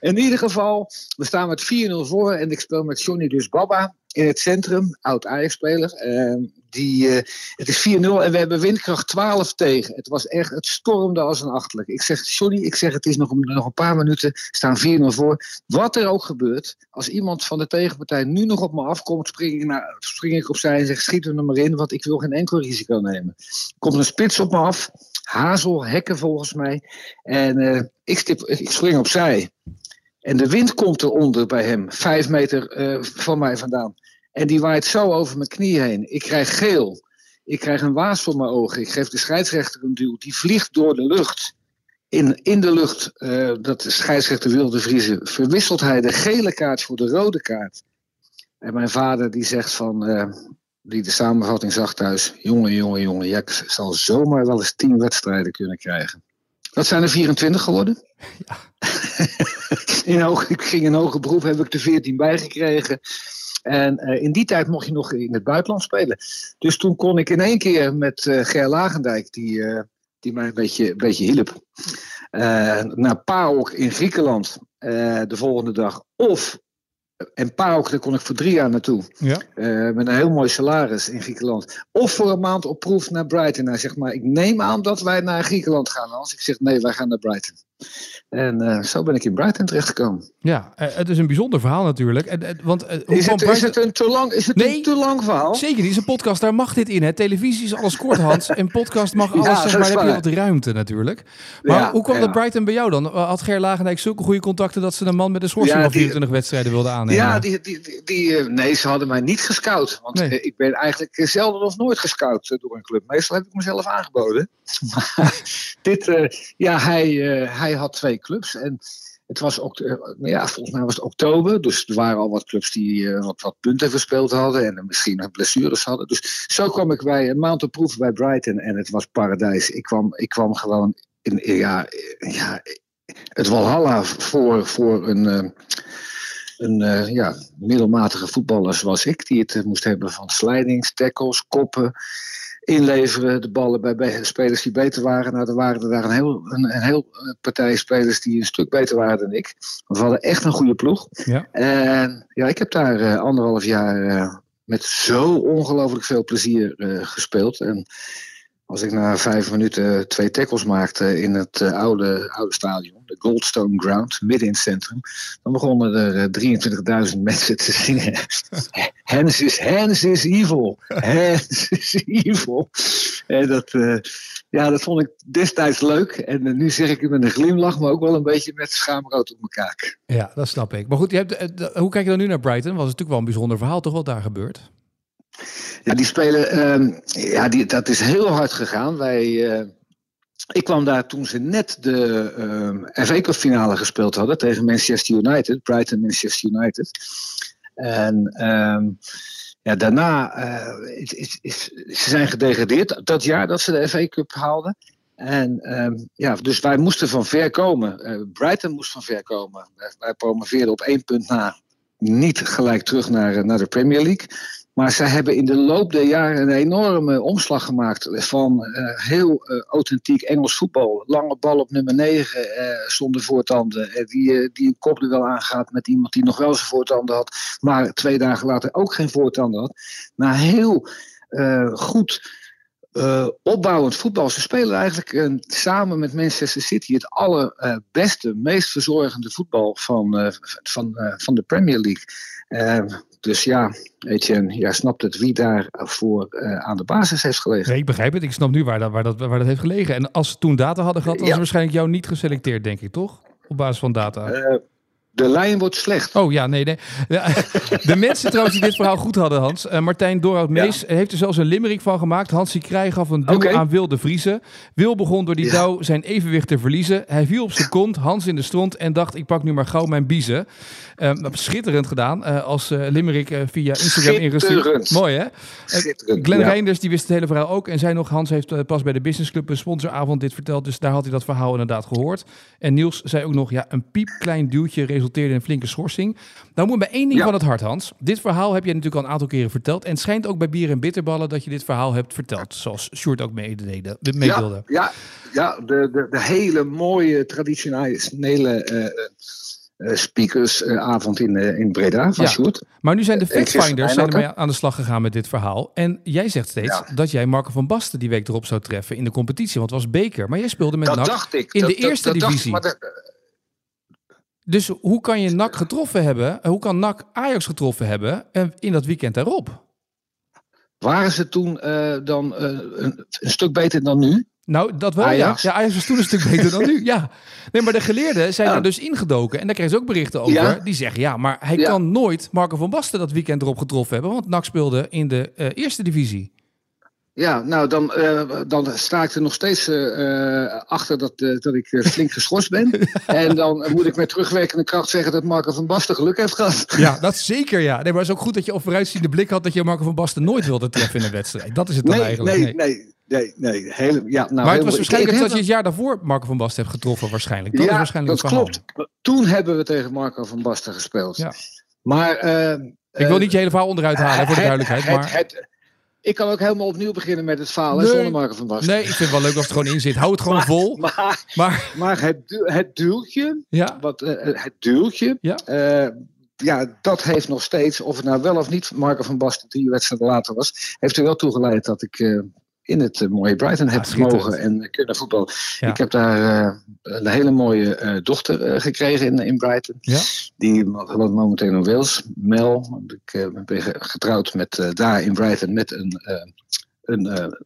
Speaker 7: In ieder geval, we staan met 4-0 voor en ik speel met Johnny dus Baba in het centrum, oud Ajax-speler. Uh, die, uh, het is 4-0 en we hebben windkracht 12 tegen. Het was echt, het stormde als een achterlijk. Ik zeg, Johnny, ik zeg, het is nog, nog een paar minuten, staan 4-0 voor. Wat er ook gebeurt, als iemand van de tegenpartij nu nog op me afkomt, spring ik, naar, spring ik opzij en zeg, schiet er maar in, want ik wil geen enkel risico nemen. Komt een spits op me af, hazel, hekken volgens mij. En uh, ik, stip, ik spring opzij. En de wind komt eronder bij hem, vijf meter uh, van mij vandaan. En die waait zo over mijn knie heen. Ik krijg geel. Ik krijg een waas voor mijn ogen. Ik geef de scheidsrechter een duw. Die vliegt door de lucht. In, in de lucht, uh, dat de scheidsrechter wilde vriezen, verwisselt hij de gele kaart voor de rode kaart. En mijn vader die zegt van, uh, die de samenvatting zag thuis, jongen, jongen, jongen, ja, ik zal zomaar wel eens tien wedstrijden kunnen krijgen. Dat zijn er 24 geworden.
Speaker 3: Ja.
Speaker 7: in hoog, ik ging in hoger beroep, heb ik er 14 bijgekregen. En uh, in die tijd mocht je nog in het buitenland spelen. Dus toen kon ik in één keer met uh, Ger Lagendijk, die, uh, die mij een beetje, een beetje hielp, naar PAOK in Griekenland de volgende dag. Of en PAOK, daar kon ik voor drie jaar naartoe.
Speaker 3: Ja.
Speaker 7: Uh, met een heel mooi salaris in Griekenland. Of voor een maand op proef naar Brighton. Hij zegt maar, ik neem aan dat wij naar Griekenland gaan. Als ik zeg, nee, wij gaan naar Brighton. En uh, zo ben ik in Brighton terechtgekomen.
Speaker 3: Ja, uh, het is een bijzonder verhaal natuurlijk. En, want, hoe
Speaker 7: is, het,
Speaker 3: Brighton...
Speaker 7: is het een te lang, is het
Speaker 3: nee,
Speaker 7: een te lang verhaal?
Speaker 3: Zeker, dit is een podcast, daar mag dit in. Hè. Televisie is alles kort, Hans. En podcast mag alles,
Speaker 7: ja,
Speaker 3: zeg maar, heb je wat ruimte natuurlijk. Maar
Speaker 7: ja,
Speaker 3: hoe kwam
Speaker 7: ja.
Speaker 3: dat Brighton bij jou dan? Had Ger Lagendijk zulke goede contacten dat ze een man met een schorsing van 24 wedstrijden wilde aannemen?
Speaker 7: Ja, die, die, die, die, nee, ze hadden mij niet gescout. Want
Speaker 3: Nee.
Speaker 7: ik ben eigenlijk zelden of nooit gescout eh, door een club. Meestal heb ik mezelf aangeboden. Maar dit, eh, ja, hij, eh, hij had twee clubs. En het was ook, eh, ja, volgens mij was het oktober. Dus er waren al wat clubs die eh, wat, wat punten verspeeld hadden. En misschien blessures hadden. Dus zo kwam ik bij een maand op proef bij Brighton. En het was paradijs. Ik kwam, ik kwam gewoon in, ja, ja, het Walhalla voor, voor een. eh, een eh, ja, middelmatige voetballer zoals ik, die het eh, moest hebben van slidings, tackles, koppen, inleveren, de ballen bij, bij spelers die beter waren. Nou, er waren er daar een heel, een, een heel eh, partij spelers die een stuk beter waren dan ik. We hadden echt een goede ploeg.
Speaker 3: Ja.
Speaker 7: En ja, ik heb daar eh, anderhalf jaar eh, met zo ongelooflijk veel plezier gespeeld. En als ik na vijf minuten twee tackles maakte in het eh, oude, oude stadion, de Goldstone Ground, midden in het centrum, dan begonnen er eh, 23.000 mensen te zingen. Hans is, Hans is evil. Hans is evil. En dat, eh, ja, dat vond ik destijds leuk. En eh, nu zeg ik het met een glimlach, maar ook wel een beetje met schaamrood op mijn kaak.
Speaker 3: Ja, dat snap ik. Maar goed, je hebt, eh, hoe kijk je dan nu naar Brighton? Was natuurlijk wel een bijzonder verhaal, toch wat daar gebeurt?
Speaker 7: Ja, die spelen, ehm, ja, die, dat is heel hard gegaan. Wij, eh, ik kwam daar toen ze net de ehm FA Cup finale gespeeld hadden tegen Manchester United, Brighton Manchester United. En ehm, ja, daarna uh, ze zijn gedegradeerd dat jaar dat ze de FA Cup haalden. En ja, dus wij moesten van ver komen. Uh, Brighton moest van ver komen. Wij promoveerden op één punt na. Niet gelijk terug naar, naar de Premier League. Maar zij hebben in de loop der jaren een enorme omslag gemaakt van uh, heel uh, authentiek Engels voetbal. Lange bal op nummer 9 uh, zonder voortanden. die, die een kopduel aangaat met iemand die nog wel zijn voortanden had. Maar twee dagen later ook geen voortanden had. Naar heel goed opbouwend voetbal. Ze spelen eigenlijk samen met Manchester City het allerbeste, meest verzorgende voetbal van, van, van de Premier League. Dus ja, Etienne, jij snapt het wie daarvoor aan de basis heeft gelegen.
Speaker 3: Nee, ik begrijp het. Ik snap nu waar dat, waar dat, waar dat heeft gelegen. En als ze toen data hadden gehad, hadden ja. ze waarschijnlijk jou niet geselecteerd, denk ik, toch? Op basis van data.
Speaker 7: De lijn wordt slecht.
Speaker 3: Oh ja, nee, nee. De mensen trouwens die dit verhaal goed hadden, Hans. Eh, Martijn Dorhout Mees heeft er zelfs een limerick van gemaakt. Hansie Krij gaf een duw aan Wilde Vriezen. Wil begon door die
Speaker 7: Ja.
Speaker 3: douw zijn evenwicht te verliezen. Hij viel op zijn kont, Hans in de stront en dacht ik pak nu maar gauw mijn biezen. Eh, schitterend gedaan eh, als eh, limerick eh, via Instagram ingestuurd. Mooi hè? Glenn
Speaker 7: ja.
Speaker 3: Reinders die wist het hele verhaal ook. En zei nog, Hans heeft eh, pas bij de Business Club een sponsoravond dit verteld. Dus daar had hij dat verhaal inderdaad gehoord. En Niels zei ook nog, ja, een piepklein duwtje resulteerde in een flinke schorsing. Nou moet me één ding
Speaker 7: Ja.
Speaker 3: van het hart, Hans. Dit verhaal heb je natuurlijk al een aantal keren verteld. En het schijnt ook bij Bier en Bitterballen dat je dit verhaal hebt verteld. Zoals Sjoerd ook meedeelde.
Speaker 7: Ja, ja, ja de, de, de hele mooie traditionele eh, eh, speakersavond in, eh, in Breda van
Speaker 3: Ja.
Speaker 7: Sjoerd.
Speaker 3: Maar nu zijn de factfinders zijn
Speaker 7: Einokke?
Speaker 3: ermee aan de slag gegaan met dit verhaal. En jij zegt steeds
Speaker 7: Ja.
Speaker 3: dat jij Marco van Basten die week erop zou treffen in de competitie. Want het was beker. Maar jij speelde met
Speaker 7: Dat
Speaker 3: NAC
Speaker 7: dacht ik.
Speaker 3: in
Speaker 7: Dat-
Speaker 3: de
Speaker 7: dat-
Speaker 3: eerste
Speaker 7: dat dacht-
Speaker 3: divisie.
Speaker 7: maar
Speaker 3: Dus hoe kan je NAC getroffen hebben? Hoe kan NAC Ajax getroffen hebben eh, in dat weekend daarop?
Speaker 7: waren ze toen eh, dan eh, een, een stuk beter dan nu?
Speaker 3: Nou, dat wel
Speaker 7: Ajax?
Speaker 3: ja. Ja, Ajax was toen een stuk beter dan nu. Ja. Nee, maar de geleerden zijn
Speaker 7: Ja.
Speaker 3: er dus ingedoken. En daar kregen ze ook berichten over.
Speaker 7: Ja.
Speaker 3: Die zeggen, ja, maar hij kan nooit Marco van Basten dat weekend erop getroffen hebben. Want NAC speelde in de eh, eerste divisie.
Speaker 7: Ja, nou dan, eh, dan sta ik er nog steeds eh, eh, achter dat, dat ik flink geschorst ben. en dan moet ik met terugwerkende kracht zeggen dat Marco van Basten geluk heeft gehad.
Speaker 3: Ja, dat zeker ja. Nee, maar het is ook goed dat je op vooruitziende blik had dat je Marco van Basten nooit wilde treffen in een wedstrijd. Dat is het dan
Speaker 7: Nee,
Speaker 3: eigenlijk.
Speaker 7: nee, nee, nee, nee. Hele, ja, nou,
Speaker 3: maar het was waarschijnlijk dat je het jaar daarvoor Marco van Basten hebt getroffen waarschijnlijk. Dat
Speaker 7: ja,
Speaker 3: is waarschijnlijk
Speaker 7: dat klopt. Toen hebben we tegen Marco van Basten gespeeld.
Speaker 3: Ja.
Speaker 7: Maar
Speaker 3: Ik wil niet je hele verhaal onderuit halen, voor de duidelijkheid.
Speaker 7: het-
Speaker 3: Maar...
Speaker 7: het- ik kan ook helemaal opnieuw beginnen met het verhaal hè,
Speaker 3: Nee.
Speaker 7: zonder Marco van Basten.
Speaker 3: Nee, ik vind het wel leuk als het gewoon in zit. Hou het gewoon vol.
Speaker 7: Maar,
Speaker 3: Maar
Speaker 7: maar het, het duwtje,
Speaker 3: ja,
Speaker 7: wat, eh, het duwtje,
Speaker 3: Ja.
Speaker 7: eh, ja, dat heeft nog steeds, of het nou wel of niet Marco van Basten drie wedstrijden later was, heeft er wel toegeleid dat ik eh, in het eh, mooie Brighton heb
Speaker 3: schitterend.
Speaker 7: mogen en kunnen voetballen.
Speaker 3: Ja.
Speaker 7: Ik heb daar eh, een hele mooie eh, dochter gekregen in, in Brighton.
Speaker 3: Ja.
Speaker 7: Die woont momenteel in Wales, Mel. Ik ben ge- getrouwd met, daar in Brighton met een, een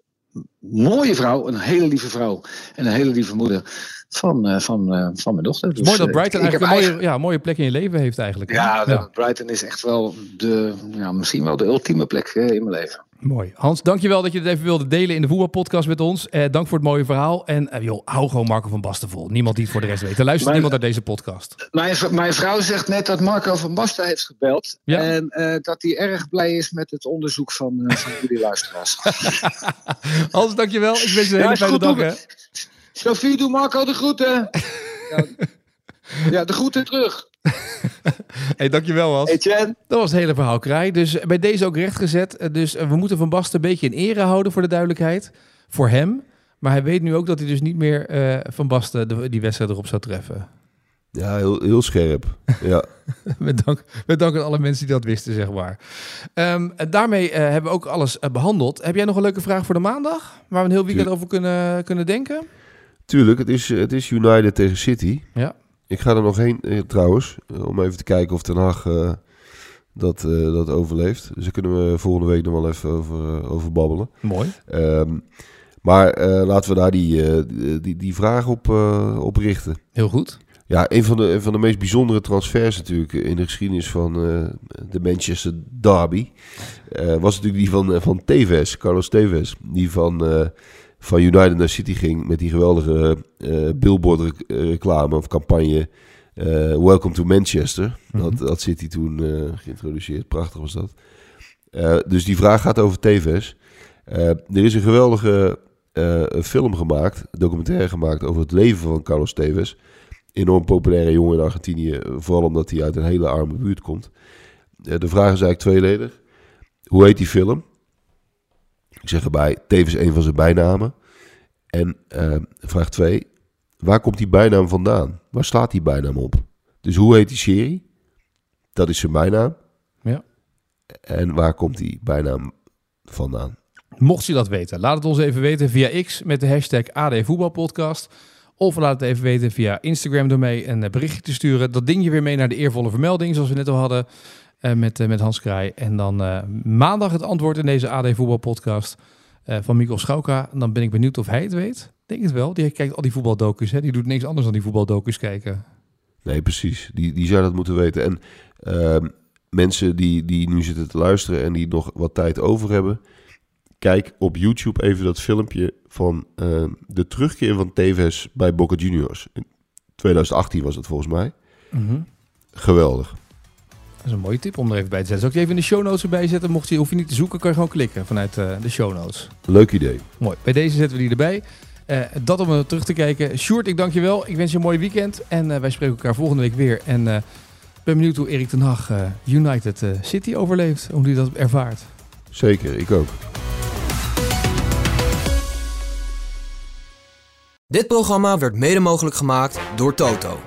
Speaker 7: mooie vrouw, een hele lieve vrouw en een hele lieve moeder van, van, van mijn dochter.
Speaker 3: is mooi dat Brighton
Speaker 7: ik
Speaker 3: eigenlijk een mooie, ja, mooie plek in je leven heeft eigenlijk.
Speaker 7: Ja, de- Brighton is echt wel de, ja, misschien wel de ultieme plek in mijn leven.
Speaker 3: Mooi. Hans, dankjewel dat je dit even wilde delen in de voetbalpodcast met ons. Eh, dank voor het mooie verhaal. En eh, joh, hou gewoon Marco van Basten vol. Niemand die het voor de rest weet. Er luistert niemand naar deze podcast.
Speaker 7: Mijn, mijn vrouw zegt net dat Marco van Basten heeft gebeld.
Speaker 3: Ja.
Speaker 7: En eh, dat hij erg blij is met het onderzoek van, eh, van jullie luisteraars.
Speaker 3: Hans, dankjewel. Ik wens je een hele fijne dag. Hè?
Speaker 7: Sophie, doe Marco de groeten. ja, de groeten terug.
Speaker 3: Hey, dankjewel Hans.
Speaker 7: Etienne.
Speaker 3: Dat was het hele verhaal kraai. Dus bij deze ook rechtgezet. Eh, Dus eh, we moeten Van Basten een beetje in ere houden voor de duidelijkheid. Voor hem. Maar hij weet nu ook dat hij dus niet meer eh, Van Basten de, die wedstrijd erop zou treffen.
Speaker 4: Ja, heel, heel scherp. Ja.
Speaker 3: Met dank, met dank aan alle mensen die dat wisten, zeg maar. Ehm, en daarmee hebben we ook alles eh, behandeld. Heb jij nog een leuke vraag voor de maandag? Waar we een heel weekend
Speaker 4: Tuur-
Speaker 3: over kunnen, kunnen denken?
Speaker 4: Tuurlijk, het is, het is United tegen City.
Speaker 3: Ja.
Speaker 4: Ik ga er nog heen eh, trouwens, eh, om even te kijken of Den Haag eh, dat, dat overleeft. Dus daar kunnen we volgende week nog wel even over, over babbelen.
Speaker 3: Mooi.
Speaker 4: Ehm, maar laten we daar die, die, die, vraag op, op richten.
Speaker 3: Heel goed.
Speaker 4: Ja, een van, de, een van de meest bijzondere transfers natuurlijk in de geschiedenis van de Manchester Derby. was natuurlijk die van, van Tevez, Carlos Tevez. Die van, van United naar City ging met die geweldige eh billboard eh, reclame of campagne. eh, Welcome to Manchester. dat, dat City toen geïntroduceerd. Prachtig was dat. Dus die vraag gaat over Tevez. Er is een geweldige film gemaakt, documentaire gemaakt over het leven van Carlos Tevez enorm populaire jongen in Argentinië. Vooral omdat hij uit een hele arme buurt komt. De vraag is eigenlijk tweeledig. Hoe heet die film? Ik zeg erbij, tevens een van zijn bijnamen. En eh, vraag 2. Waar komt die bijnaam vandaan? Waar slaat die bijnaam op? Dus hoe heet die serie? Dat is zijn bijnaam.
Speaker 3: Ja.
Speaker 4: En waar komt die bijnaam vandaan?
Speaker 3: Mocht je dat weten, laat het ons even weten via X met de hashtag AD Voetbalpodcast. Of laat het even weten via Instagram door mee een eh, berichtje te sturen. Dat ding je weer mee naar de eervolle vermelding, zoals we net al hadden eh, met, eh, met Hans Kraai. En dan eh, maandag het antwoord in deze AD Voetbalpodcast van Mikkel Schauka. En dan ben ik benieuwd of hij het weet. Denk het wel. Die kijkt al die voetbaldocu's. Hè? Die doet niks anders dan die voetbaldocu's kijken.
Speaker 4: Nee, precies. Die, die zou dat moeten weten. En ehm, mensen die, die nu zitten te luisteren en die nog wat tijd over hebben... Kijk op YouTube even dat filmpje van ehm, de terugkeer van Tevez bij Boca Juniors. In 2018 was het volgens mij.
Speaker 3: Mhm.
Speaker 4: Geweldig.
Speaker 3: Dat is een mooie tip om er even bij te zetten. Zal ik die even in de show notes erbij zetten? Mocht je, hoef je niet te zoeken, kan je gewoon klikken vanuit eh, de show notes.
Speaker 4: Leuk idee.
Speaker 3: Mooi. Bij deze zetten we die erbij. Eh, dat om er terug te kijken. Sjoerd, ik dank je wel. Ik wens je een mooi weekend. En eh, wij spreken elkaar volgende week weer. En eh, ik ben benieuwd hoe Erik ten Hag eh, United eh, City overleeft. Hoe hij dat ervaart.
Speaker 4: Zeker, ik ook.
Speaker 1: Dit programma werd mede mogelijk gemaakt door Toto.